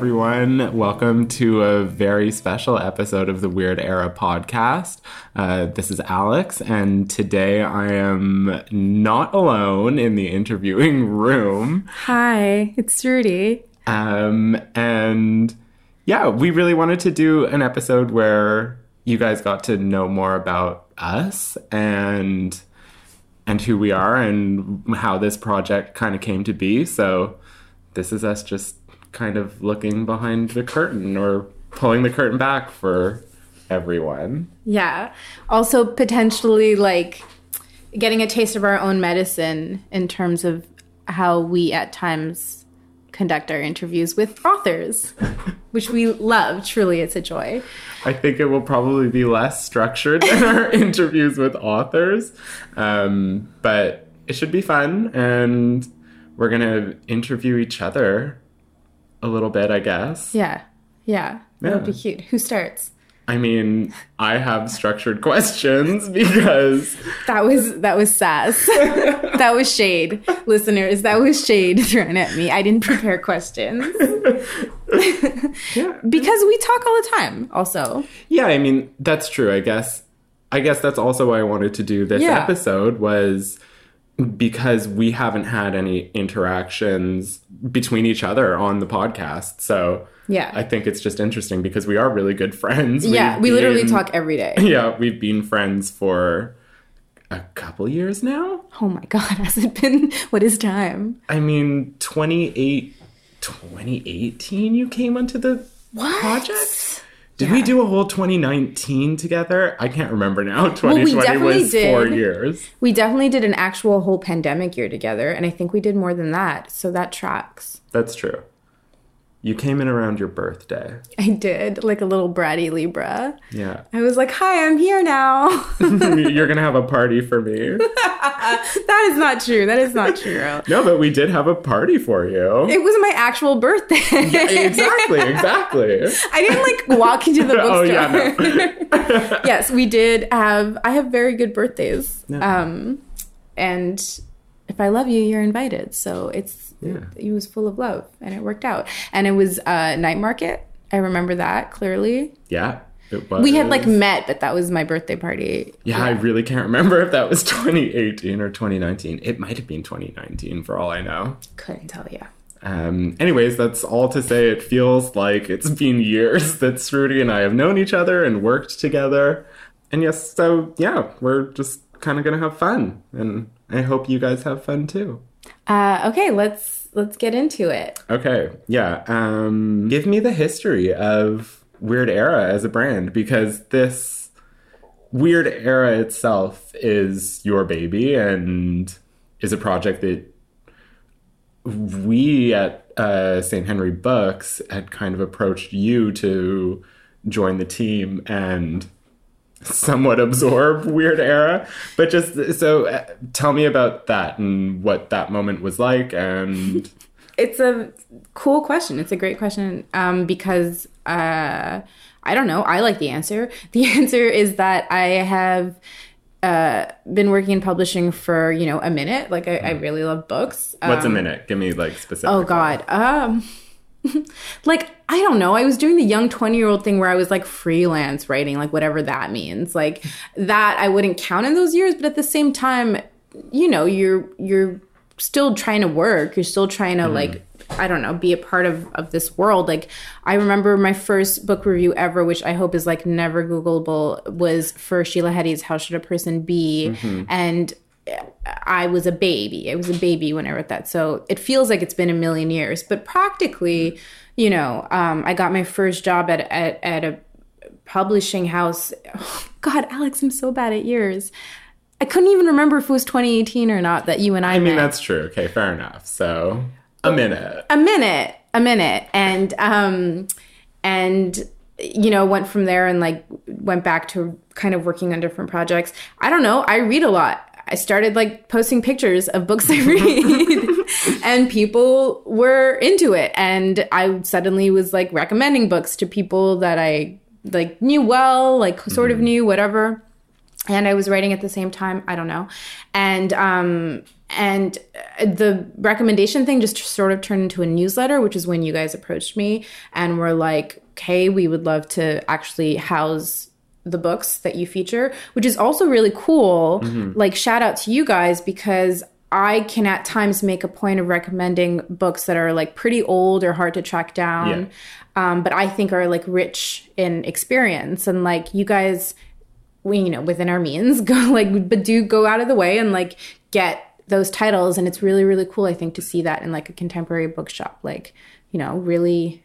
Everyone. Welcome to a very special episode of the Weird Era podcast. Uh, this is Alex, and today I am not alone in the interviewing room. Hi, it's Rudy. Um, and yeah, we really wanted to do an episode where you guys got to know more about us and and who we are and how this project kind of came to be. So this is us just kind of looking behind the curtain or pulling the curtain back for everyone. Yeah. Also, potentially like getting a taste of our own medicine in terms of how we at times conduct our interviews with authors, which we love. Truly, it's a joy. I think it will probably be less structured than our interviews with authors, um, but it should be fun. And we're going to interview each other a little bit, I guess. Yeah. Yeah. That would be cute. Who starts? I mean, I have structured questions because That was that was sass. that was shade, listeners. That was shade thrown at me. I didn't prepare questions yeah, because we talk all the time. Also, yeah. I mean, that's true. I guess. I guess that's also why I wanted to do this Yeah. episode was because we haven't had any interactions between each other on the podcast. So yeah, I think it's just interesting because we are really good friends. yeah. We've We literally been- talk every day. Yeah, we've been friends for a couple years now. Oh my god, has it been? What is time? I mean, 28, 2018 you came onto the What project? Did we do a whole 2019 together? I can't remember now. 2020 definitely was four years. We definitely did an actual whole pandemic year together, and I think we did more than that. So that tracks. That's true. You came in around your birthday. I did like a little bratty Libra. Yeah. I was like, "Hi, I'm here now." You're going to have a party for me. that is not true. That is not true. No, but we did have a party for you. It was my actual birthday. exactly, exactly. I didn't like walk into the bookstore. Oh, yeah, no. yes, we did have. I have very good birthdays. Yeah. Um, and if I love you, you're invited. So it's Yeah. it was full of love, and it worked out. And it was uh, night market. I remember that clearly. Yeah. It was. We had like met, but that was my birthday party. Yeah, I really can't remember if that was 2018 or 2019. It might have been 2019 for all I know. Couldn't tell you. Um, anyways, that's all to say. It feels like it's been years that Rudy and I have known each other and worked together. And yes, so yeah, we're just kind of gonna have fun, and I hope you guys have fun too. Uh, okay, let's let's get into it. Okay, yeah. Um, give me the history of Weird Era as a brand because this Weird Era itself is your baby and is a project that we at uh, St. Henry Books had kind of approached you to join the team and somewhat absorb Weird Era. But just so uh, tell me about that and what that moment was like and. It's a cool question. It's a great question um, because uh, I don't know. I like the answer. The answer is that I have uh, been working in publishing for you know a minute. Like I, I really love books. What's a Um, minute? Give me like specific. Oh God. Um, like I don't know. I was doing the young twenty year old thing where I was like freelance writing, like whatever that means. Like that I wouldn't count in those years, but at the same time, you know, you're you're still trying to work. You're still trying to like I don't know, be a part of of this world. Like I remember my first book review ever, which I hope is like never Googleable, was for Sheila Heti's How Should a Person Be, mm-hmm. and I was a baby. I was a baby when I wrote that. So it feels like it's been a million years. But practically, you know, um, I got my first job at, at, at a publishing house. God, Alex, I'm so bad at years. I couldn't even remember if it was 2018 or not that you and I, I mean, met. that's true. Okay, fair enough. So, a minute. a minute a minute and um and you know went from there and like went back to kind of working on different projects i don't know i read a lot i started like posting pictures of books i read. And people were into it. And i suddenly was like recommending books to people that i like knew well like sort of knew whatever. And I was writing at the same time. I don't know, and um, and uh, the recommendation thing just sort of turned into a newsletter, which is when you guys approached me and were like, okay, we would love to actually house the books that you feature, which is also really cool. Mm-hmm. Like, shout out to you guys because I can at times make a point of recommending books that are like pretty old or hard to track down, um, but I think are like rich in experience. And like, you guys, we, you know, within our means, go like, but do go out of the way and like get those titles and it's really really cool i think to see that in like a contemporary bookshop like you know really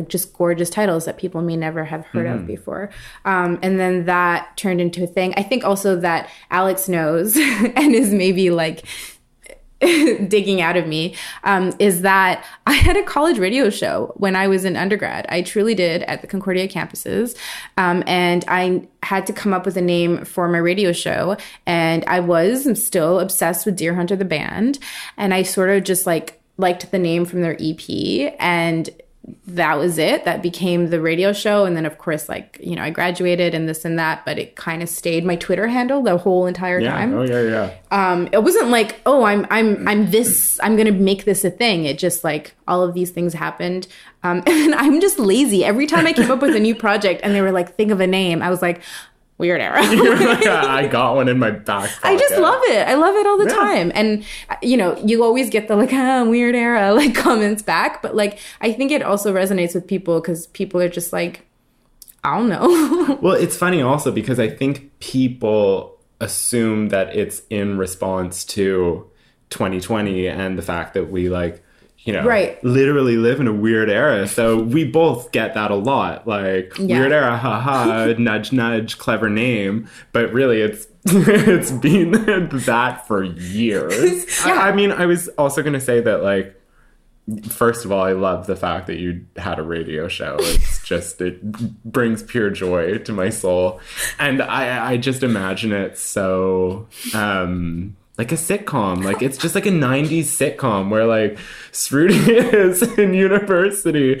like just gorgeous titles that people may never have heard of before um, and then that turned into a thing i think also that alex knows and is maybe like digging out of me um, is that I had a college radio show when I was in undergrad. I truly did at the Concordia campuses. Um, and I had to come up with a name for my radio show. And I was still obsessed with Deerhunter the band. And I sort of just like liked the name from their EP. And that was it. That became the radio show. And then, of course, like, you know, I graduated and this and that, but it kind of stayed my Twitter handle the whole entire Yeah. time Oh yeah, yeah. um it wasn't like oh i'm i'm i'm this i'm gonna make this a thing it just like all of these things happened um and i'm just lazy every time i came up with a new project and they were like think of a name i was like weird era I got one in my back. I just love it. I love it all the Yeah. time. And you know, you always get the like, ah, weird era like comments back, but like I think it also resonates with people cuz people are just like I don't know. Well, it's funny also because I think people assume that it's in response to 2020 and the fact that we like, you know, Right. literally live in a weird era. So we both get that a lot. Like Yeah. weird era, haha, nudge nudge, clever name. But really it's it's been that for years. Yeah. I, I mean, I was also gonna say that like First of all, I love the fact that you had a radio show. It's just it brings pure joy to my soul, and I I just imagine it so um like a sitcom. Like it's just like a '90s sitcom where like Rudy is in university,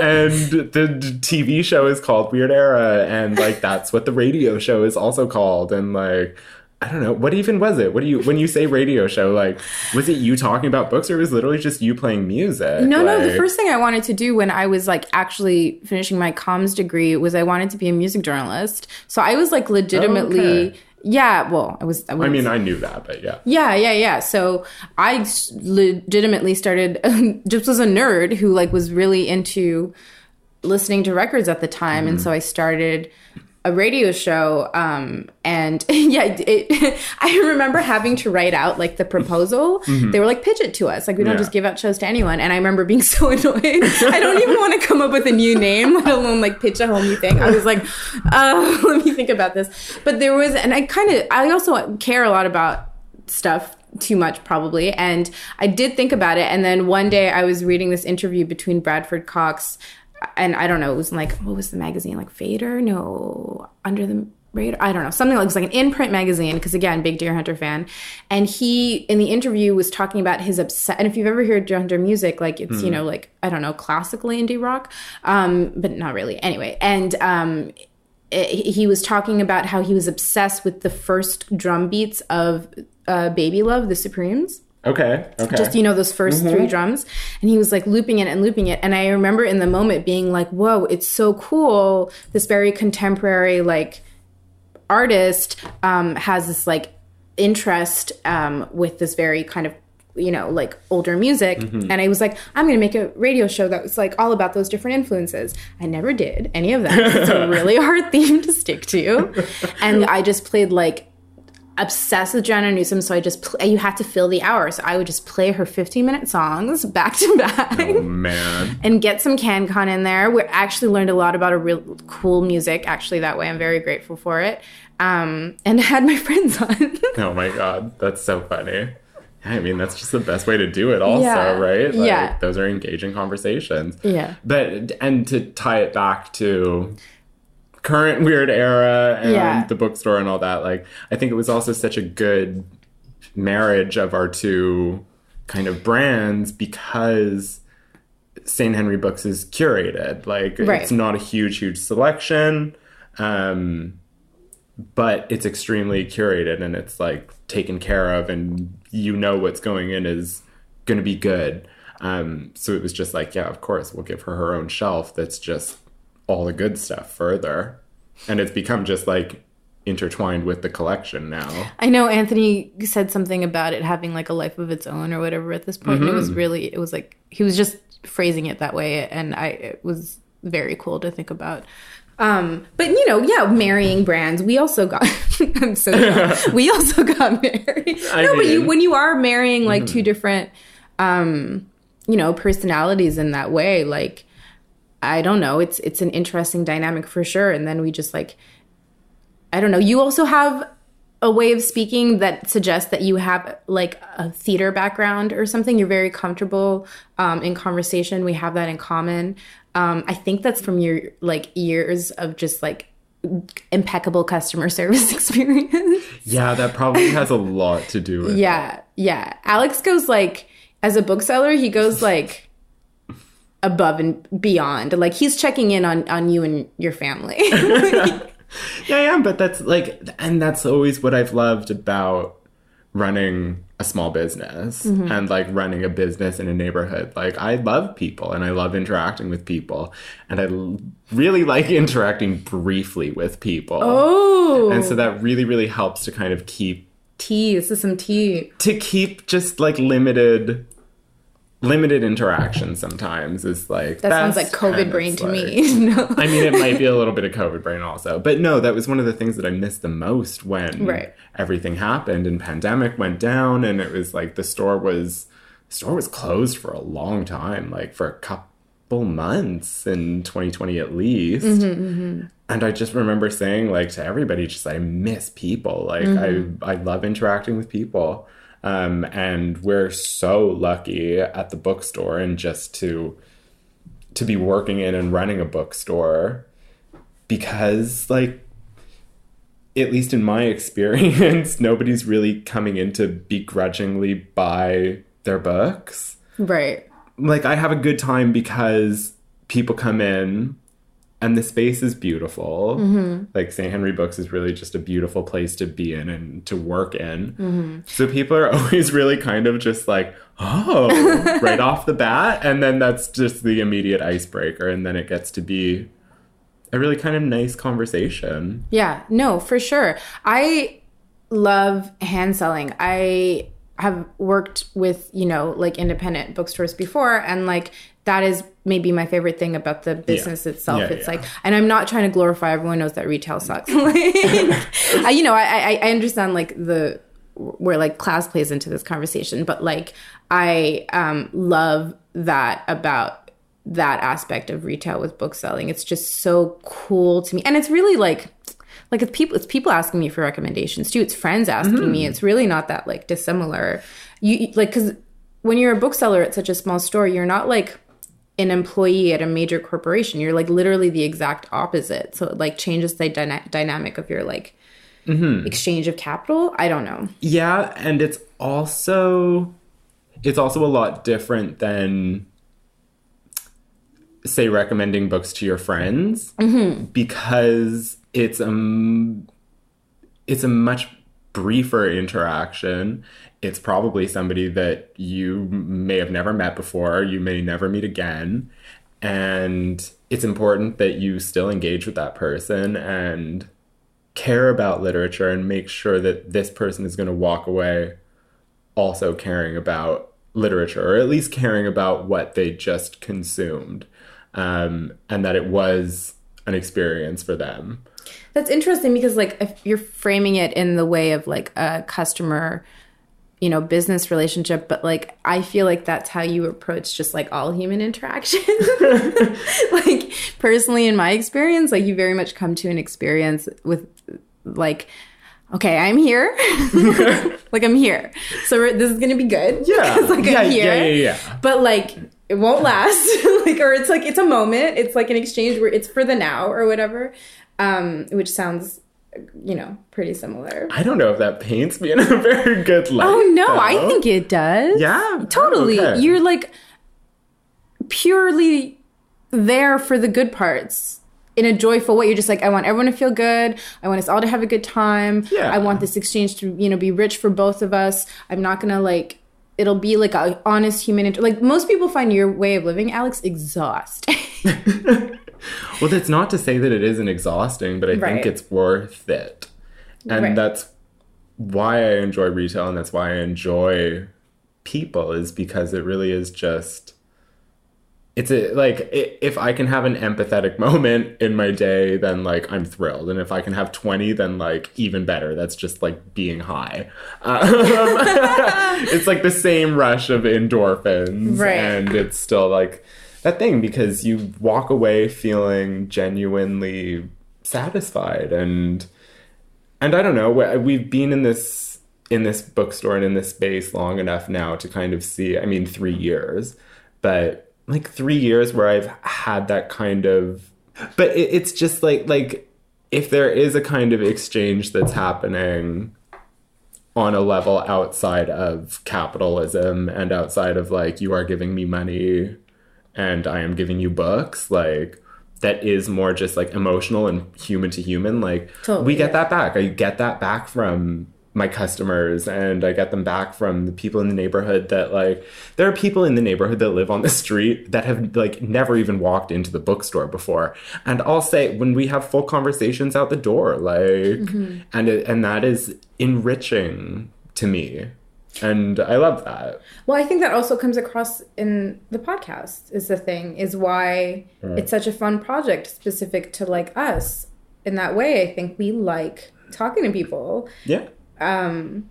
and the TV show is called Weird Era, and like that's what the radio show is also called, and like. I don't know. What even was it? What do you when you say radio show? Like, was it you talking about books, or was it literally just you playing music? No, no. The first thing I wanted to do when I was like actually finishing my comms degree was I wanted to be a music journalist. So I was like oh, legitimately, Okay. Yeah. Well, I was. I, I mean, I knew that, but yeah. yeah, yeah, yeah. So I legitimately started. just was a nerd who like was really into listening to records at the time, and mm-hmm. so I started a radio show um and yeah it, i remember having to write out like the proposal. They were like pitch it to us. Like we don't Yeah. just give out shows to anyone. And i remember being so annoyed. I don't even want to come up with a new name let alone like pitch a whole new thing. I was like uh let me think about this. But there was and i kind of i also care a lot about stuff too much probably. And i did think about it. And then one day i was reading this interview between bradford cox and i don't know it was like what was the magazine like Vader? no under the radar i don't know something like it was like an in-print magazine because again big Deerhunter fan and he in the interview was talking about his upset and if you've ever heard Deerhunter music like it's you know like i don't know classically indie rock um but not really anyway and um it- he was talking about how he was obsessed with the first drum beats of uh, Baby Love, the Supremes. Okay. Okay. Just, you know, those 1st three drums. And he was like looping it and looping it. And I remember in the moment being like, whoa, it's so cool. This very contemporary, like, artist um, has this, like, interest um, with this very kind of you know like older music and i was like i'm gonna make a radio show that was like all about those different influences i never did any of that it's a really hard theme to stick to and i just played like obsessed with Joanna Newsom, so I just pl- you had to fill the hour. So I would just play her 15 minute songs back to back. oh man. And get some CanCon in there. We actually learned a lot about a real cool music. Actually, that way I'm very grateful for it. Um, and had my friends on. Oh my god, that's so funny. I mean, that's just the best way to do it, also, Yeah. right? Like, Yeah. Those are engaging conversations. Yeah. But, and to tie it back to current weird era and Yeah. the bookstore and all that, like, I think it was also such a good marriage of our two kind of brands because St. Henry Books is curated. Like, Right. it's not a huge, huge selection. Um, but it's extremely curated and it's like taken care of and you know what's going in is going to be good. Um, so it was just like, yeah, of course, we'll give her her own shelf that's just all the good stuff further. And it's become just like intertwined with the collection now. I know Anthony said something about it having like a life of its own or whatever at this point. And it was really, it was like, he was just phrasing it that way. And I, it was very cool to think about. Um, but you know, yeah, marrying brands. We also got. I'm so. We also got married. I no, but you when you are marrying like two different, um, you know, personalities in that way, like I don't know, it's it's an interesting dynamic for sure. And then we just like, I don't know. You also have a way of speaking that suggests that you have like a theater background or something. You're very comfortable um, in conversation. We have that in common. Um, I think that's from your like years of just like impeccable customer service experience. Yeah, that probably has a lot to do with yeah, yeah. Alex goes like as a bookseller, he goes like above and beyond. Like he's checking in on on you and your family. Yeah, I am, but that's like, and that's always what I've loved about running a small business mm-hmm. and like running a business in a neighborhood. Like, I love people and I love interacting with people, and I l- really like interacting briefly with people. oh, And so that really, really helps to kind of keep tea. This is some tea. to keep just like limited limited interaction sometimes is like That sounds like COVID brain to like- me. no. I mean, it might be a little bit of COVID brain also. But no, that was one of the things that I missed the most when Right. everything happened and pandemic went down and it was like the store was the store was closed for a long time, like for a couple months in 2020 at least. Mm-hmm, And I just remember saying like to everybody, just I miss people. Like Mm-hmm. I I love interacting with people. Um, and we're so lucky at the bookstore and just to to be working in and running a bookstore because like at least in my experience nobody's really coming in to begrudgingly buy their books Right. like i have a good time because people come in and the space is beautiful. Mm-hmm. Like st henry books is really just a beautiful place to be in and to work in. Mm-hmm. So people are always really kind of just like oh right off the bat. And then that's just the immediate icebreaker. And then it gets to be a really kind of nice conversation. Yeah, no, for sure. I love hand selling. I have worked with, you know, like independent bookstores before. And like that is maybe my favorite thing about the business itself. Yeah, it's yeah. like and I'm not trying to glorify everyone knows that retail sucks. like, I, you know, I, I I understand like the where like class plays into this conversation, but like I um love that about that aspect of retail with book selling. It's just so cool to me. And it's really like like it's people it's people asking me for recommendations too. It's friends asking me. It's really not that like dissimilar. You you- like cuz when you're a bookseller at such a small store, you're not like an employee at a major corporation. You're like literally the exact opposite. So it like changes the dyna- dynamic of your like mm-hmm. exchange of capital. I don't know. Yeah, and it's also it's also a lot different than say recommending books to your friends mm-hmm. because it's a m- it's a much briefer interaction. It's probably somebody that you may have never met before, you may never meet again, and it's important that you still engage with that person and care about literature and make sure that this person is going to walk away also caring about literature or at least caring about what they just consumed um, and that it was an experience for them. That's interesting because like if you're framing it in the way of like a customer, you know, business relationship, but like I feel like that's how you approach just like all human interaction. like personally in my experience, like you very much come to an experience with like okay, I'm here. like I'm here. So we're, this is going to be good. yeah like yeah, I'm here. yeah yeah yeah But like it won't last. like or it's like it's a moment. It's like an exchange where it's for the now or whatever. Um which sounds you know, pretty similar. i don't know if that paints me in a very good light Oh no, I think it does. yeah oh, Totally. Okay. You're like purely there for the good parts in a joyful way. You're just like, I want everyone to feel good. I want us all to have a good time. Yeah. I want this exchange to, you know, be rich for both of us. I'm not gonna like it'll be like a honest human inter- like most people find your way of living, Alex, exhausting. Well, that's not to say that it isn't exhausting, but I Right. think it's worth it. And Right. that's why I enjoy retail and that's why I enjoy people is because it really is just it's a like if I can have an empathetic moment in my day, then like I'm thrilled, and if I can have twenty, then like even better. That's just like being high. Um, it's like the same rush of endorphins, Right. and it's still like that thing because you walk away feeling genuinely satisfied and and I don't know. we- We've been in this in this bookstore and in this space long enough now to kind of see. I mean, three years, but like three years where I've had that kind of. But it, it's just like like if there is a kind of exchange that's happening on a level outside of capitalism and outside of like you are giving me money and I am giving you books, like that is more just like emotional and human to human. Like Totally, we get yeah. that back. I get that back from my customers and I get them back from the people in the neighborhood that like there are people in the neighborhood that live on the street that have like never even walked into the bookstore before. And I'll say when we have full conversations out the door, like Mm-hmm. and it, and that is enriching to me. And I love that. Well, I think that also comes across in the podcast is the thing is why it's such a fun project specific to like us. In that way, I think we like talking to people, Yeah. um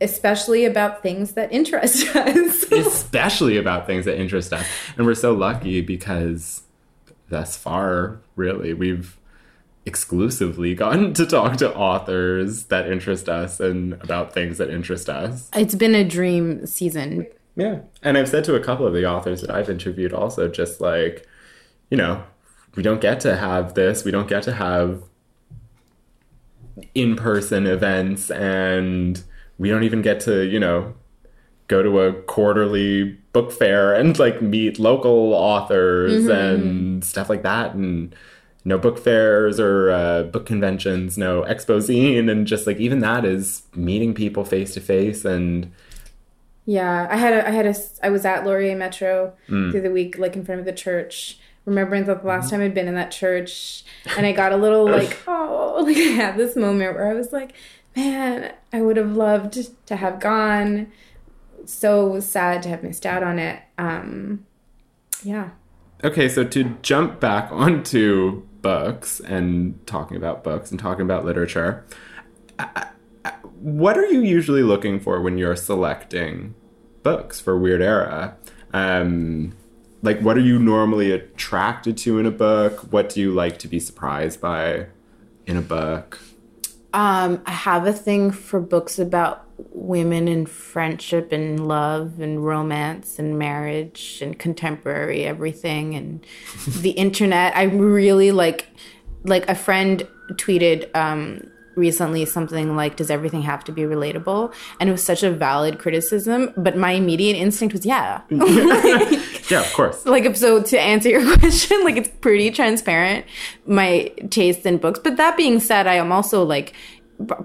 especially about things that interest us. especially about things that interest us. And we're so lucky because thus far, really, we've exclusively gotten to talk to authors that interest us and about things that interest us. it's been a dream season. Yeah. And I've said to a couple of the authors that I've interviewed also, just like, you know, we don't get to have this, we don't get to have in person events, and we don't even get to, you know, go to a quarterly book fair and like meet local authors mm-hmm. and stuff like that. And no book fairs or uh, book conventions, no Expozine, and just like even that is meeting people face to face and Yeah, I had a, I had a, I was at Laurier Metro through the week, like in front of the church, remembering that the last time I'd been in that church, and I got a little like, oh, like I had this moment where I was like, man, I would have loved to have gone. So sad to have missed out on it. Um, yeah. Okay, so to jump back onto books and talking about books and talking about literature, what are you usually looking for when you're selecting books for Weird Era? Um, like, what are you normally attracted to in a book? What do you like to be surprised by in a book? Um, I have a thing for books about women and friendship and love and romance and marriage and contemporary everything and the internet. I really like like a friend tweeted um recently something like does everything have to be relatable? And it was such a valid criticism but my immediate instinct was yeah Yeah, of course. like so to answer your question like it's pretty transparent my taste in books. But that being said i am also like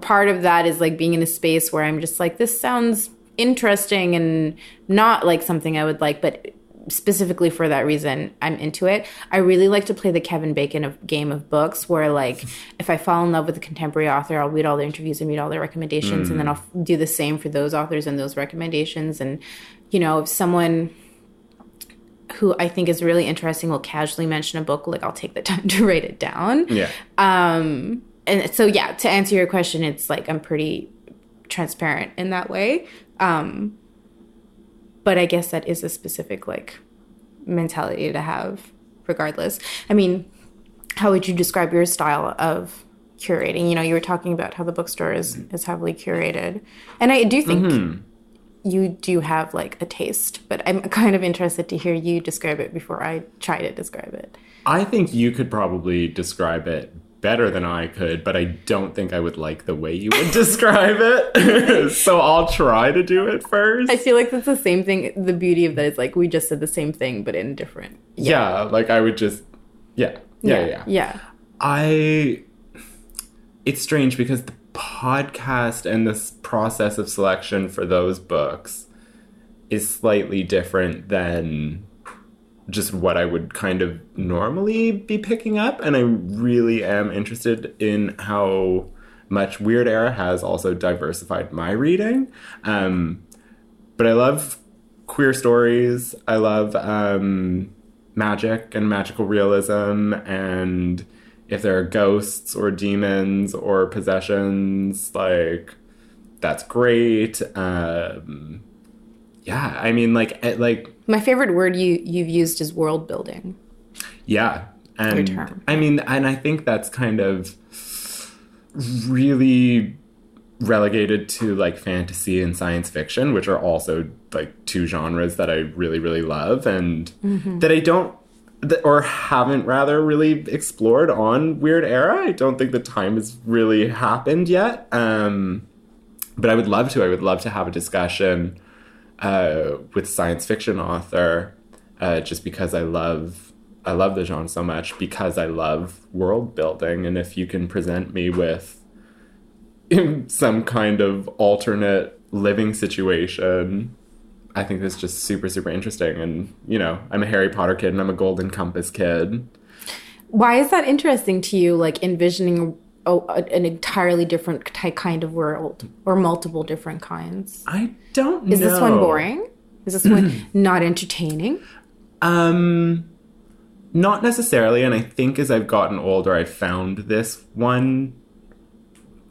part of that is like being in a space where i'm just like this sounds interesting and not like something i would like but specifically for that reason i'm into it. I really like to play the kevin bacon of game of books where like if i fall in love with a contemporary author i'll read all their interviews and read all their recommendations and then mm. i'll do the same for those authors and those recommendations. And you know if someone who I think is really interesting will casually mention a book, like I'll take the time to write it down. Yeah. Um, and so yeah, to answer your question, it's like I'm pretty transparent in that way. Um, but I guess that is a specific like mentality to have, regardless. I mean, how would you describe your style of curating? You know, you were talking about how the bookstore is is heavily curated, and I do think you do have like a taste, but I'm kind of interested to hear you describe it before I try to describe it. I think you could probably describe it better than I could, but I don't think I would like the way you would describe it. so I'll try to do it first. I feel like that's the same thing. The beauty of that is like we just said the same thing, but in different. yeah. like I would just, yeah. Yeah, yeah. yeah. I it's strange because the podcast and this process of selection for those books is slightly different than just what I would kind of normally be picking up and I really am interested in how much Weird Era has also diversified my reading. Um, but I love queer stories. I love um, magic and magical realism and if there are ghosts or demons or possessions, like that's great. Um, yeah, I mean, like, eh, like, My favorite word you you've used is world building. yeah, and term. I mean, and I think that's kind of really relegated to like fantasy and science fiction, which are also like two genres that I really, really love, and that I don't or haven't rather really explored on Weird Era. I don't think the time has really happened yet. Um, but I would love to. I would love to have a discussion uh, with science fiction author, uh, just because I love I love the genre so much because I love world building, and if you can present me with some kind of alternate living situation. I think that's just super, super interesting. And, you know, I'm a Harry Potter kid and I'm a Golden Compass kid. Why is that interesting to you? Like envisioning a, an entirely different ty- kind of world or multiple different kinds. I don't Is know. this one boring? Is this one not entertaining? Um, not necessarily. And I think as I've gotten older, I found this one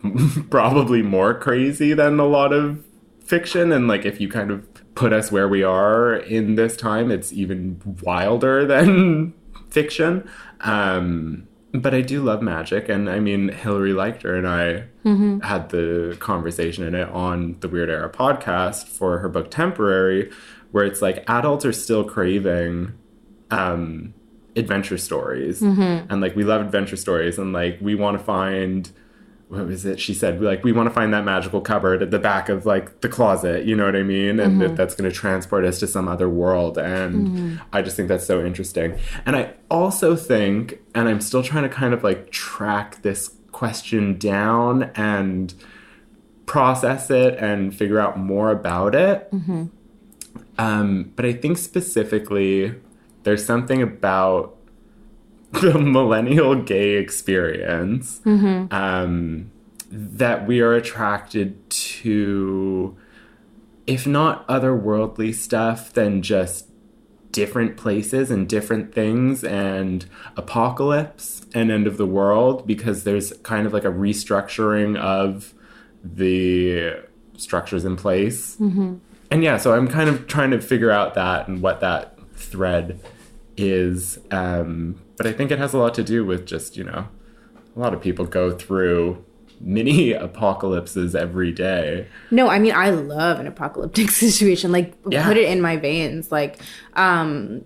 probably more crazy than a lot of fiction. And like, if you kind of put us where we are in this time, it's even wilder than fiction. Um, but I do love magic, and I mean, Hilary Leichter and I had the conversation in it on the Weird Era podcast for her book Temporary, where it's like adults are still craving um, adventure stories, and like we love adventure stories, and like we want to find what was it she said? Like we want to find that magical cupboard at the back of like the closet you know what i mean? And that mm-hmm. that's going to transport us to some other world and mm-hmm. i just think that's so interesting. And i also think and i'm still trying to kind of like track this question down and process it and figure out more about it. Mm-hmm. Um, but i think specifically there's something about the millennial gay experience um, that we are attracted to, if not otherworldly stuff, then just different places and different things and apocalypse and end of the world because there's kind of like a restructuring of the structures in place. And yeah, so I'm kind of trying to figure out that and what that thread is. Um, but I think it has a lot to do with just, you know, a lot of people go through mini apocalypses every day. No, I mean I love an apocalyptic situation. Like Yeah. put it in my veins. Like um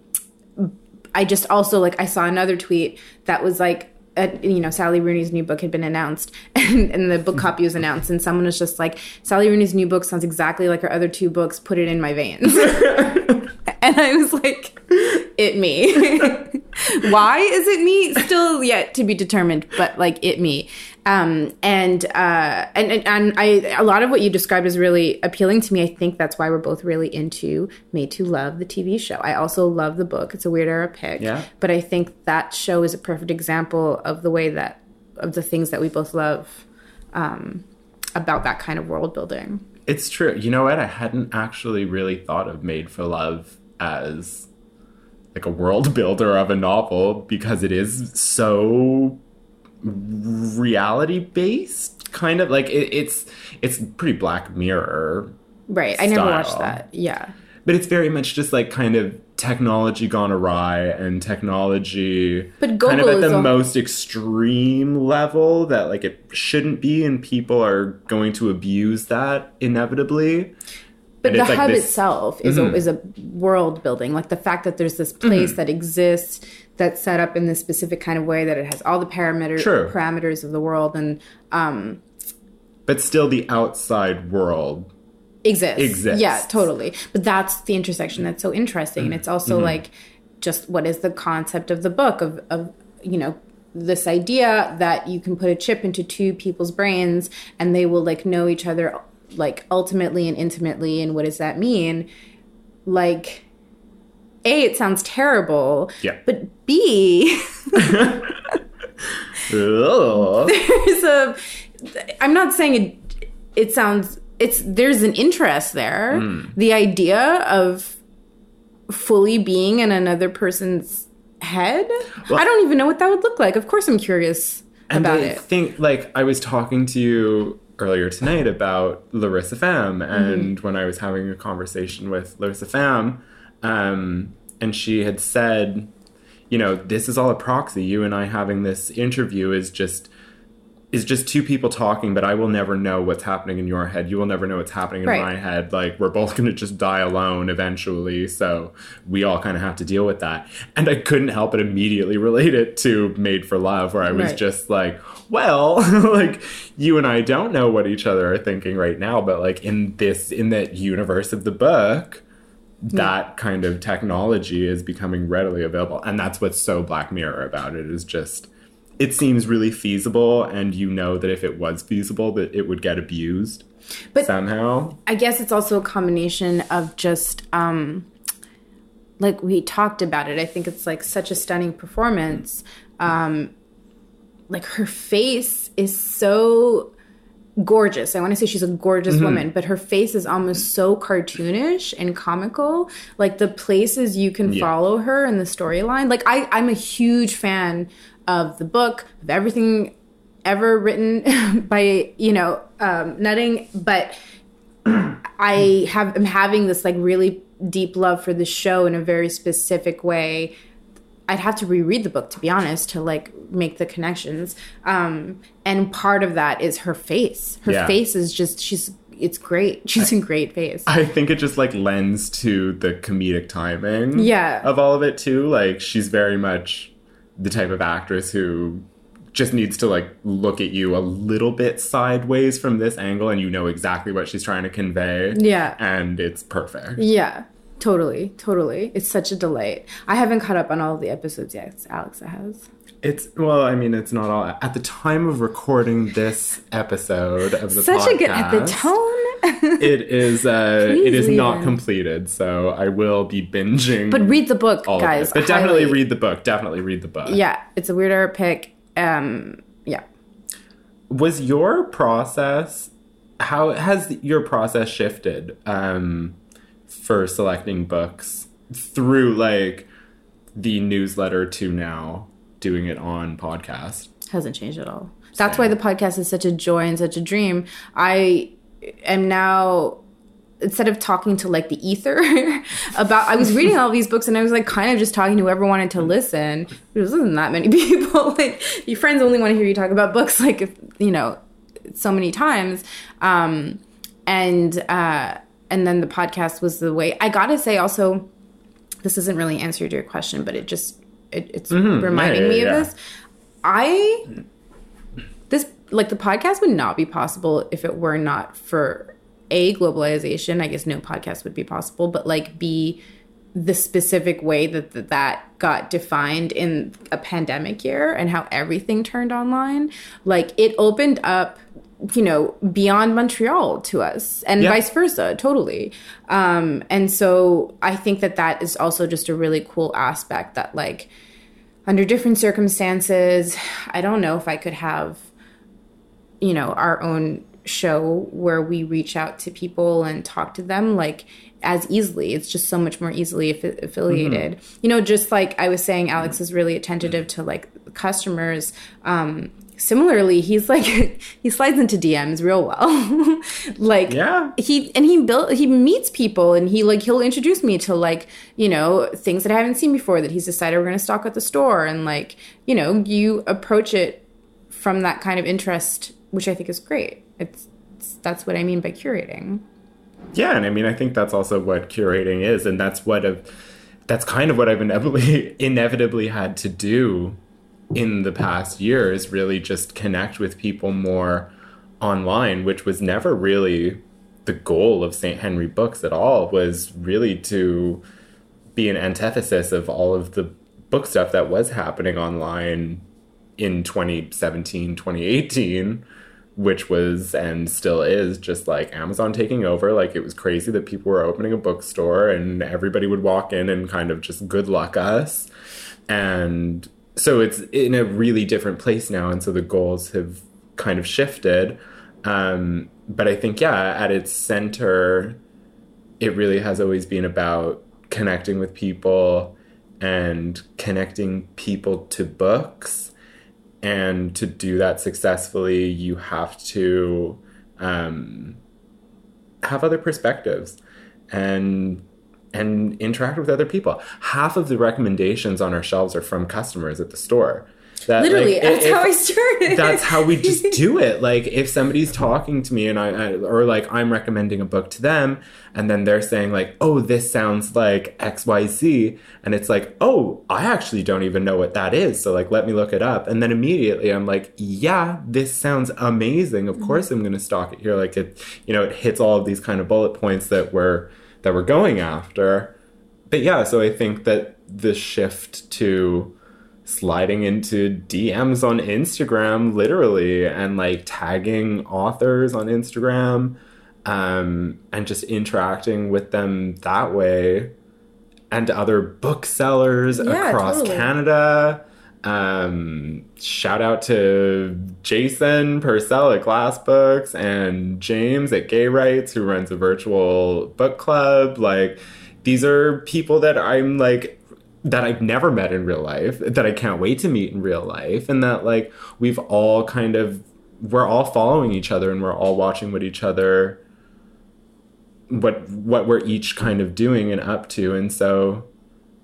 I just also like I saw another tweet that was like uh, you know Sally Rooney's new book had been announced and, and the book copy was announced and someone was just like Sally Rooney's new book sounds exactly like her other two books. Put it in my veins. And I was like it me. Why is it me still yet to be determined but like it me um and uh and, and and i a lot of what you described is really appealing to me i think that's why we're both really into Made for Love the tv show i also love the book it's a weird era pick Yeah. but i think that show is a perfect example of the way that of the things that we both love um about that kind of world building It's true. You know what? I hadn't actually really thought of Made for Love as like a world builder of a novel because it is so reality based kind of like it, it's it's pretty black mirror right i never watched that yeah but it's very much just like kind of technology gone awry and technology But kind of at the a- most extreme level that like it shouldn't be and people are going to abuse that inevitably But And the it's like hub this- Mm-hmm. itself a is a world building. Like the fact that there's this place that exists that's set up in this specific kind of way that it has all the parameter parameters of the world and um but still the outside world exists. Exists. Yeah, totally. But that's the intersection that's so interesting. And it's also Mm-hmm. like just what is the concept of the book of of you know, this idea that you can put a chip into two people's brains and they will like know each other like ultimately and intimately and what does that mean like a it sounds terrible Yeah. but b there's a i'm not saying it it sounds it's there's an interest there. Hmm. The idea of fully being in another person's head i don't even know what that would look like. Of course i'm curious And about I it. think, like, I was talking to you earlier tonight about Larissa Pham, mm-hmm. and when I was having a conversation with Larissa Pham, um, and she had said, you know, this is all a proxy. You and I having this interview is just is just two people talking, but I will never know what's happening in your head. You will never know what's happening in Right. my head. Like we're both going to just die alone eventually. So we all kind of have to deal with that. And I couldn't help but immediately relate it to Made for Love, where I was Right. just like, well, like you and I don't know what each other are thinking right now, but like in this, in that universe of the book, that kind of technology is becoming readily available. And that's what's so Black Mirror about it is just it seems really feasible and you know that if it was feasible that it would get abused But- somehow. I guess it's also a combination of just um like we talked about it. I think it's like such a stunning performance. Um like her face is so gorgeous. I want to say she's a gorgeous Mm-hmm. woman, but her face is almost so cartoonish and comical. Like the places you can Yeah. follow her in the storyline. Like I I'm a huge fan of the book, of everything ever written by, you know, um Nutting, but I have am having this like really deep love for the show in a very specific way. I'd have to reread the book to be honest to like make the connections. Um, and part of that is her face. Her Yeah. face is just she's it's great. She's in great face. I think it just like lends to the comedic timing Yeah. of all of it too. Like she's very much the type of actress who just needs to like look at you a little bit sideways from this angle and you know exactly what she's trying to convey. Yeah. And it's perfect. Yeah. Totally, totally. It's such a delight. I haven't caught up on all the episodes yet. Alexa has. It's well, I mean, it's not all at the time of recording this episode of the podcast. Such a good at the tone. it is. uh it is not it. completed, so I will be binging. but read the book, all guys. But definitely highly. read the book. Definitely read the book. Yeah, it's a Weird Era pick. Um, yeah. Was your process how has your process shifted um for selecting books through like the newsletter to now doing it on podcast? hasn't changed at all. That's why the podcast is such a joy and such a dream. I am now instead of talking to like the ether about I was reading all these books and I was like kind of just talking to whoever wanted to listen. There wasn't that many people. like your friends only want to hear you talk about books like if you know so many times. Um and uh and then the podcast was the way I gotta say also this isn't really answer your question, but it just it, it's mm-hmm. reminding Yeah, me yeah, of this. I this like the podcast would not be possible if it were not for a globalization. I guess no podcast would be possible, but like b the specific way that that, that got defined in a pandemic year and how everything turned online. Like it opened up you know beyond montreal to us and Yeah. vice versa totally. Um and so i think that that is also just a really cool aspect that like under different circumstances i don't know if i could have you know our own show where we reach out to people and talk to them like as easily. It's just so much more easily affi- affiliated. You know just like i was saying alex is really attentive to like customers um similarly he's like he slides into dms real well. Like Yeah. he and he built he meets people and he like he'll introduce me to like you know things that i haven't seen before that he's decided we're going to stock at the store. And like you know you approach it from that kind of interest which i think is great. It's, it's that's what i mean by curating. Yeah, and I mean, I think that's also what curating is, and that's what I've, that's kind of what I've inevitably inevitably had to do in the past years really just connect with people more online, which was never really the goal of St. Henry Books at all. Was really to be an antithesis of all of the book stuff that was happening online in 2017, 2018, which was and still is just like Amazon taking over. Like it was crazy that people were opening a bookstore and everybody would walk in and kind of just good luck us. And so it's in a really different place now. And so the goals have kind of shifted. Um, but I think, yeah, at its center, it really has always been about connecting with people and connecting people to books. And to do that successfully, you have to um, have other perspectives and and interact with other people. Half of the recommendations on our shelves are from customers at the store. That, Literally, like, that's if, how I started. That's how we just do it. Like if somebody's talking to me and I, I, or like I'm recommending a book to them, and then they're saying like, "Oh, this sounds like X Y Z," and it's like, "Oh, I actually don't even know what that is." So like, let me look it up, and then immediately I'm like, "Yeah, this sounds amazing. Of mm-hmm. course, I'm going to stock it here." Like it, you know, it hits all of these kind of bullet points that we're that we're going after. But yeah, so I think that the shift to sliding into DMs on Instagram, literally, and like tagging authors on Instagram, um, and just interacting with them that way, and other booksellers yeah, across totally. Canada. Um, shout out to Jason Purcell at Glass Books and James at Gay Rights, who runs a virtual book club. Like, these are people that I'm like that I've never met in real life, that I can't wait to meet in real life, and that like we've all kind of we're all following each other and we're all watching what each other what what we're each kind of doing and up to and so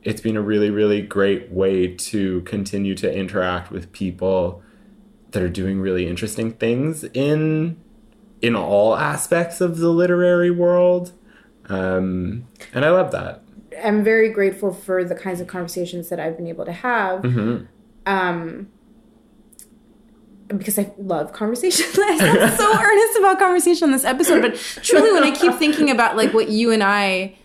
it's been a really really great way to continue to interact with people that are doing really interesting things in in all aspects of the literary world um, and i love that I'm very grateful for the kinds of conversations that I've been able to have. Mm-hmm. Um, because I love conversation. I sound so earnest about conversation on this episode, but truly, when I keep thinking about like what you and I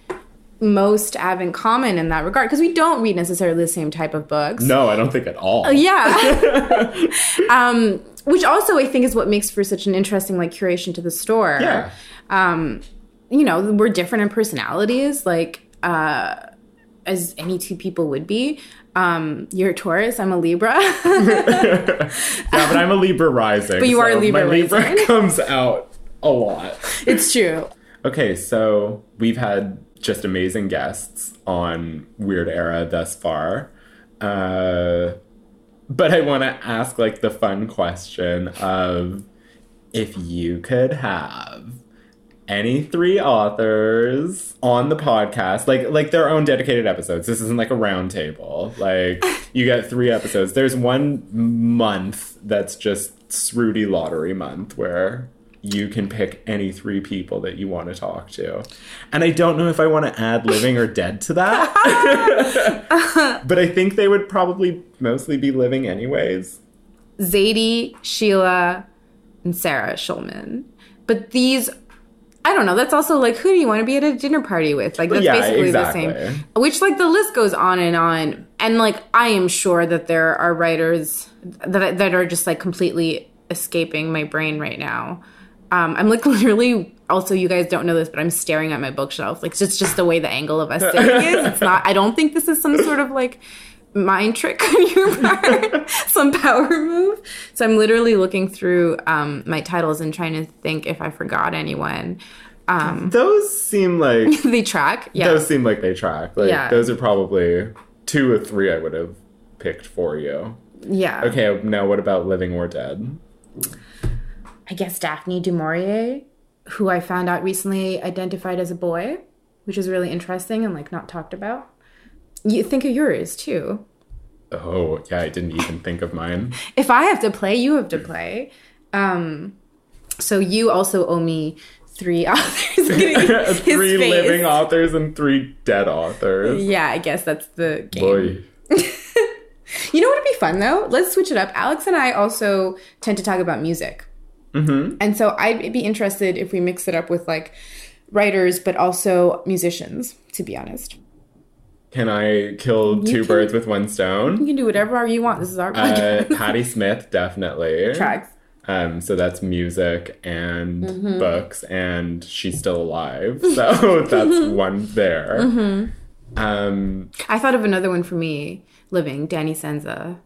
most have in common in that regard, because we don't read necessarily the same type of books. No, I don't think at all. Uh, yeah. um, which also I think is what makes for such an interesting like curation to the store. Yeah. Um, you know, we're different in personalities. Like uh, as any two people would be. Um, you're a Taurus. I'm a Libra. yeah, but I'm a Libra rising. But you so are a Libra. My Libra comes out a lot. It's true. Okay, so we've had just amazing guests on Weird Era thus far. Uh, but I want to ask like the fun question of if you could have any three authors on the podcast, like like their own dedicated episodes. This isn't like a roundtable. Like you get three episodes. There's one month that's just Rudy Lottery month where you can pick any three people that you want to talk to. And I don't know if I want to add living or dead to that. but I think they would probably mostly be living anyways. Zadie, Sheila, and Sarah Schulman. But these I don't know. That's also like who do you want to be at a dinner party with? Like that's yeah, basically exactly. the same. Which like the list goes on and on. And like I am sure that there are writers that that are just like completely escaping my brain right now. Um, I'm like literally. Also, you guys don't know this, but I'm staring at my bookshelf. Like it's just the way the angle of us sitting is. It's not. I don't think this is some sort of like mind trick on your part, some power move. So I'm literally looking through um, my titles and trying to think if I forgot anyone. Um, those seem like they track. Yeah, those seem like they track. Like, yeah, those are probably two or three I would have picked for you. Yeah. Okay. Now, what about Living or Dead? I guess Daphne du Maurier, who I found out recently identified as a boy, which is really interesting and like not talked about. You think of yours too. Oh, yeah, I didn't even think of mine. if I have to play, you have to play. Um, so you also owe me three authors. three living authors and three dead authors. Yeah, I guess that's the game. Boy. you know what would be fun though? Let's switch it up. Alex and I also tend to talk about music. Mm-hmm. And so I'd be interested if we mix it up with like writers, but also musicians, to be honest. Can I kill two can- birds with one stone? You can do whatever you want. This is our Uh, podcast. Patti Smith, definitely. Tracks. Um, so that's music and Mm-hmm. books, and she's still alive. So that's one there. Mm-hmm. Um, I thought of another one for me, living, Danzy Senna.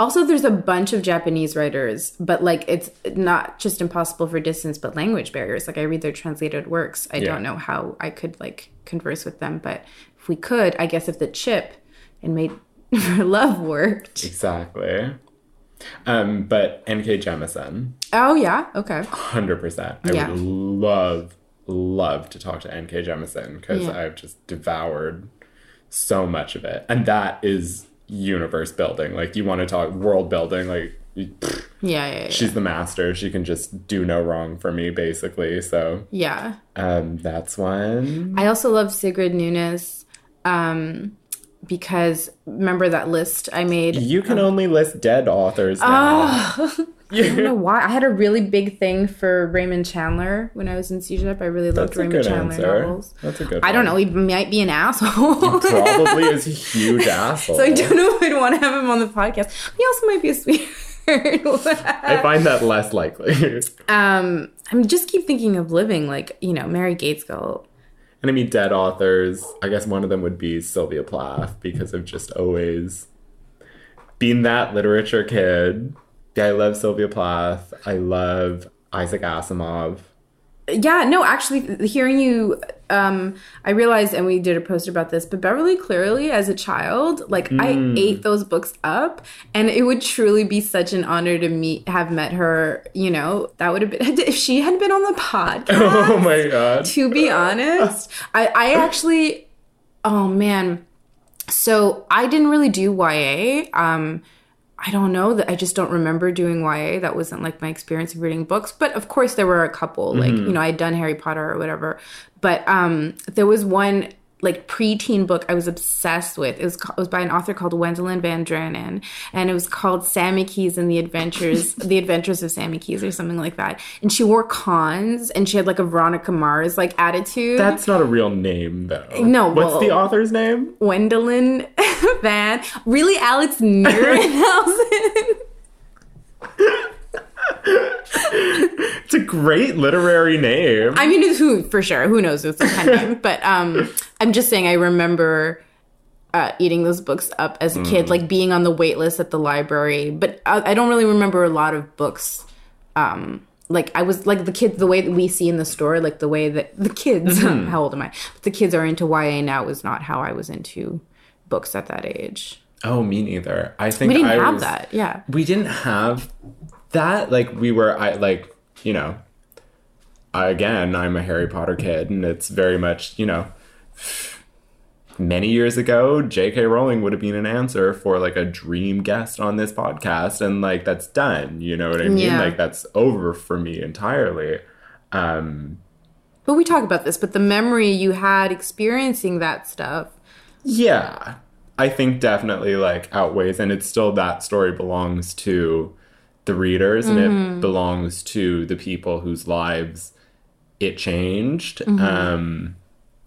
Also, there's a bunch of Japanese writers, but like it's not just impossible for distance, but language barriers. Like I read their translated works. I Yeah. don't know how I could like converse with them, but if we could, I guess if the chip and made for love worked. exactly. Um, but N.K. Jemisin, Oh yeah, okay. 100%. I Yeah. would love, love to talk to N.K. Jemisin because Yeah. I've just devoured so much of it. And that is universe building. Like, you want to talk world building, like, pfft, Yeah, yeah, yeah. she's the master. She can just do no wrong for me, basically. So, yeah. um, that's one. I also love Sigrid Nunez um, because remember that list I made? You can only list dead authors now. I don't know why. I had a really big thing for Raymond Chandler when I was in CEGEP. I really loved That's Raymond Chandler answer. novels. That's a good. I don't one. know. He might be an asshole. he Probably is a huge asshole. so I don't know if I'd want to have him on the podcast. He also might be a sweetheart. I find that less likely. um, I just keep thinking of living like you know Mary Gaitskill. and I mean, dead authors. I guess one of them would be Sylvia Plath because I've just always been that literature kid. Yeah, I love Sylvia Plath. I love Isaac Asimov. Yeah, no, actually, hearing you, um, I realized, and we did a post about this, but Beverly Cleary, as a child, like I ate those books up, and it would truly be such an honor to meet, have met her. You know, that would have been if she had been on the podcast. Oh my god. to be honest, I, I actually, oh man, so I didn't really do YA. Um, I don't know that I just don't remember doing YA. That wasn't like my experience of reading books. But of course, there were a couple. Like you know, I'd done Harry Potter or whatever. But um, there was one like preteen book I was obsessed with. It was it was by an author called Wendelin Van Draanen, and it was called Sammy Keyes and the Adventures the Adventures of Sammy Keyes or something like that. And she wore cons, and she had like a Veronica Mars like attitude. That's not a real name, though. No, What's well- the author's name? Gwendolyn Van. Really, Alex Nierenhausen. It's a great literary name. I mean, who for sure? Who knows? It's a pen name, but um, I'm just saying. I remember uh, eating those books up as a kid, like being on the wait list at the library. But I, I don't really remember a lot of books. Um, like I was like the kids, the way that we see in the store, like the way that the kids. how old am I? But the kids are into YA now. Was not how I was into books at that age. oh, me neither. I think We didn't I have was- that. Yeah. we didn't have that like we were i like you know again i'm a harry potter kid and it's very much you know many years ago j.k rowling would have been an answer for like a dream guest on this podcast and like that's done you know what i mean Yeah. like that's over for me entirely um But we talk about this, but the memory you had experiencing that stuff. Yeah, I think definitely like outweighs, and it's still that story belongs to the readers, and it belongs to the people whose lives it changed, um,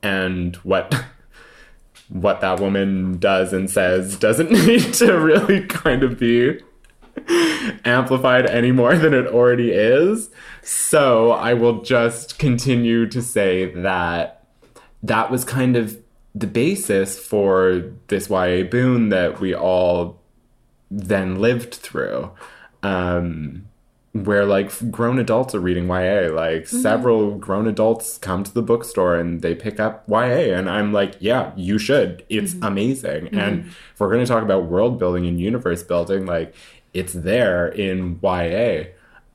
and what what that woman does and says doesn't need to really kind of be amplified any more than it already is. So I will just continue to say that that was kind of the basis for this YA boon that we all then lived through. Um, where like grown adults are reading YA, like several grown adults come to the bookstore and they pick up YA, and I'm like, yeah, you should. It's amazing. And if we're going to talk about world building and universe building, like it's there in YA.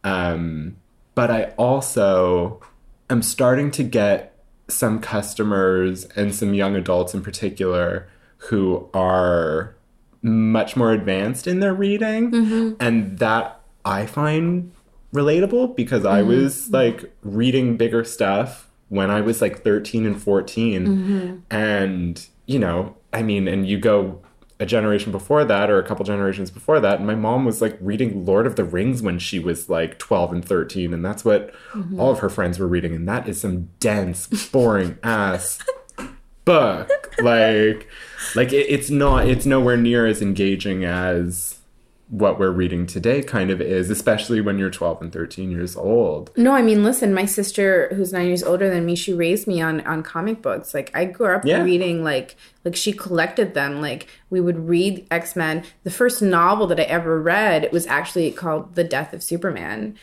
Um, but I also am starting to get some customers and some young adults in particular who are much more advanced in their reading. Mm-hmm. And that i find relatable because i mm-hmm. was like reading bigger stuff when i was like 13 and 14 mm-hmm. and you know i mean and you go a generation before that or a couple generations before that and my mom was like reading lord of the rings when she was like 12 and 13 and that's what all of her friends were reading. And that is some dense boring ass book. Like like it, it's not it's nowhere near as engaging as what we're reading today kind of is especially when you're 12 and 13 years old No, I mean, listen, my sister, who's nine years older than me, she raised me on on comic books. Like I grew up Yeah. reading, like like she collected them. Like we would read X Men. The first novel that I ever read it was actually called The Death of Superman,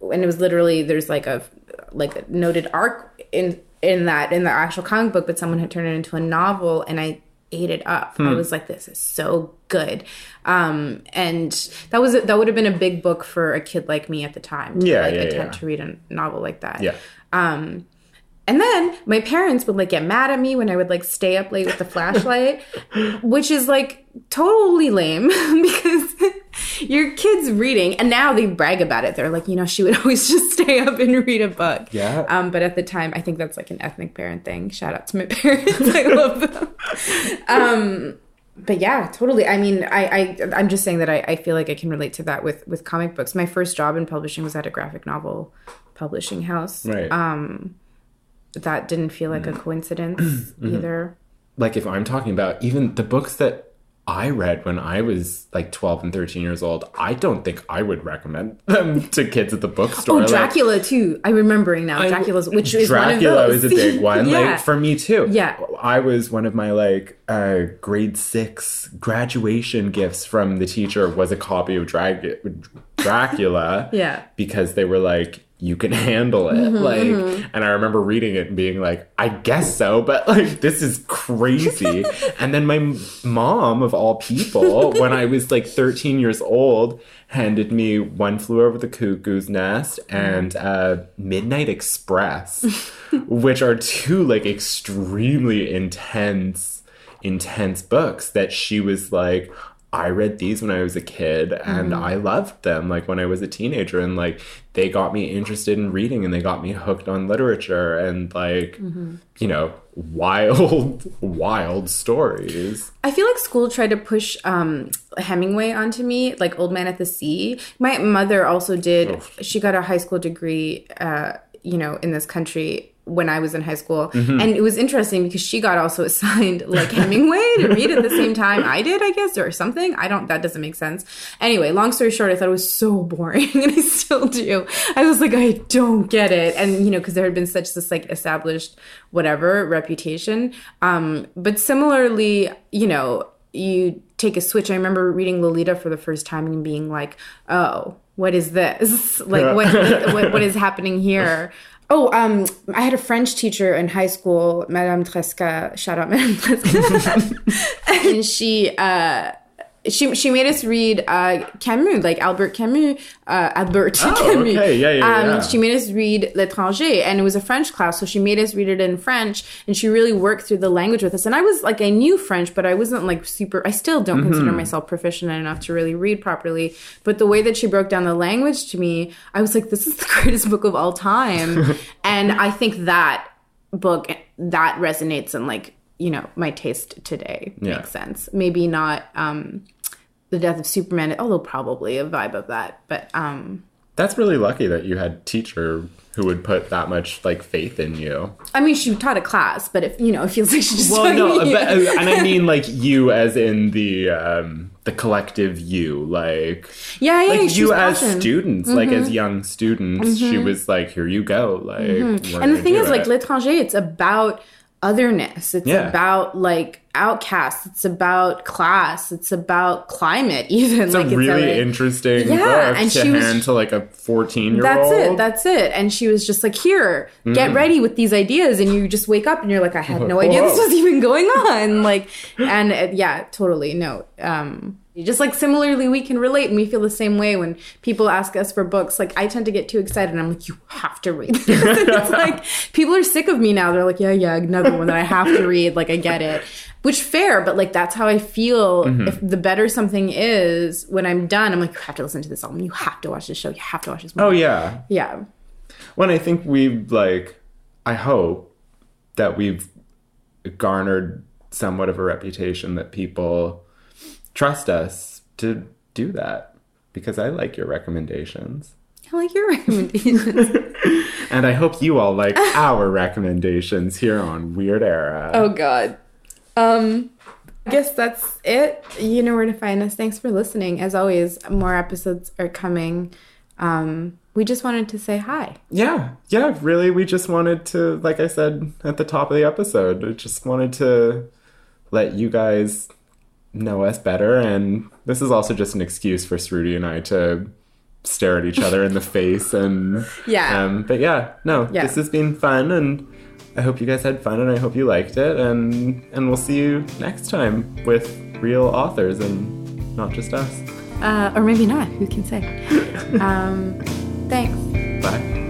and it was literally there's like a like a noted arc in in that in the actual comic book, but someone had turned it into a novel, and I ate it up. Hmm. I was like, this is so good. Um, and that was that would have been a big book for a kid like me at the time. To, Yeah, like yeah, attempt yeah. to read a novel like that. yeah Um, and then my parents would like get mad at me when I would like stay up late with the flashlight, which is like totally lame because your kid's reading, and now they brag about it. They're like, you know, she would always just stay up and read a book. Yeah. Um, but at the time, I think that's like an ethnic parent thing. Shout out to my parents. I love them. Um, but yeah, totally. I mean, I, I I'm just saying that I, I feel like I can relate to that with with comic books. My first job in publishing was at a graphic novel publishing house. right Um, that didn't feel like a coincidence Mm-hmm. either. like if i'm talking about even the books that i read when i was like 12 and 13 years old i don't think i would recommend them to kids at the bookstore Oh, Like, Dracula too. I'm remembering now. I- Dracula's, which is Dracula one of those. is a big one. yeah. Like for me too. Yeah. I was one of my like uh, grade six graduation gifts from the teacher was a copy of Drag- Dracula. Yeah. Because they were like, you can handle it. Mm-hmm, like, and I remember reading it and being like, I guess so, but like, this is crazy. and then my mom, of all people, when I was like 13 years old, handed me One Flew Over the Cuckoo's Nest and uh, Midnight Express, which are two like extremely intense, intense books that she was like, I read these when I was a kid and I loved them like when I was a teenager and like they got me interested in reading and they got me hooked on literature and like you know wild wild stories. I feel like school tried to push um, Hemingway onto me, like Old Man at the Sea. My mother also did. She got a high school degree, uh, you know, in this country when I was in high school, Mm-hmm. and it was interesting because she got also assigned like Hemingway to read at the same time I did, I guess, or something. I don't. That doesn't make sense. Anyway, long story short, I thought it was so boring, and I still do. I was like, I don't get it, and you know, because there had been such this like established whatever reputation. Um, but similarly, you know, you take a switch. I remember reading Lolita for the first time and being like, oh, what is this? Like, Yeah. what, what what is happening here? Oh, um, I had a French teacher in high school, Madame Tresca. Shout out, Madame Tresca. and she, uh, she she made us read uh, Camus, like Albert Camus, uh, Albert Oh, Camus. okay. Yeah, yeah, Um, yeah. She made us read L'étranger, and it was a French class, so she made us read it in French, and she really worked through the language with us. And I was like, I knew French, but I wasn't like super. I still don't Mm-hmm. consider myself proficient enough to really read properly. But the way that she broke down the language to me, I was like, this is the greatest book of all time, and I think that book that resonates in like you know my taste today Yeah. makes sense. Maybe not. um the death of Superman, although probably a vibe of that, but um That's really lucky that you had teacher who would put that much like faith in you. I mean, she taught a class, but if you know, it feels like she just. Well, no, but, uh, and I mean like you as in the um the collective you, like yeah, yeah, like you as awesome. students, like as young students, she was like, "Here you go." Like, we're And the thing is, like it. l'étranger, it's about otherness. It's Yeah. about like outcasts. It's about class. It's about climate. Even it's like a really like- interesting Yeah, book and to she was- hand to like a fourteen-year-old. That's it. That's it. And she was just like, "Here, Mm-hmm. get ready with these ideas." And you just wake up and you're like, "I had no idea this was even going on." Like, and uh, yeah, totally. No, um, just like similarly, we can relate and we feel the same way when people ask us for books. Like, I tend to get too excited. and I'm like, "You have to read this." It's like people are sick of me now. They're like, "Yeah, yeah, another one that I have to read." Like, I get it. Which fair, but like that's how I feel. Mm-hmm. If the better something is, when I'm done, I'm like, you have to listen to this album. You have to watch this show. You have to watch this movie. Oh yeah. Yeah. When I think we've like, I hope that we've garnered somewhat of a reputation that people trust us to do that because I like your recommendations. I like your recommendations. And I hope you all like our recommendations here on Weird Era. oh God. Um, I guess that's it. You know where to find us. Thanks for listening. As always, more episodes are coming. Um, we just wanted to say hi. Yeah, yeah, really. We just wanted to, like I said at the top of the episode, we just wanted to let you guys know us better. And this is also just an excuse for Rudy and I to stare at each other in the face. And Yeah. um, but yeah, no, Yeah. this has been fun, and I hope you guys had fun, and I hope you liked it. And and we'll see you next time with real authors and not just us. Uh, or maybe not. Who can say? um, thanks. Bye.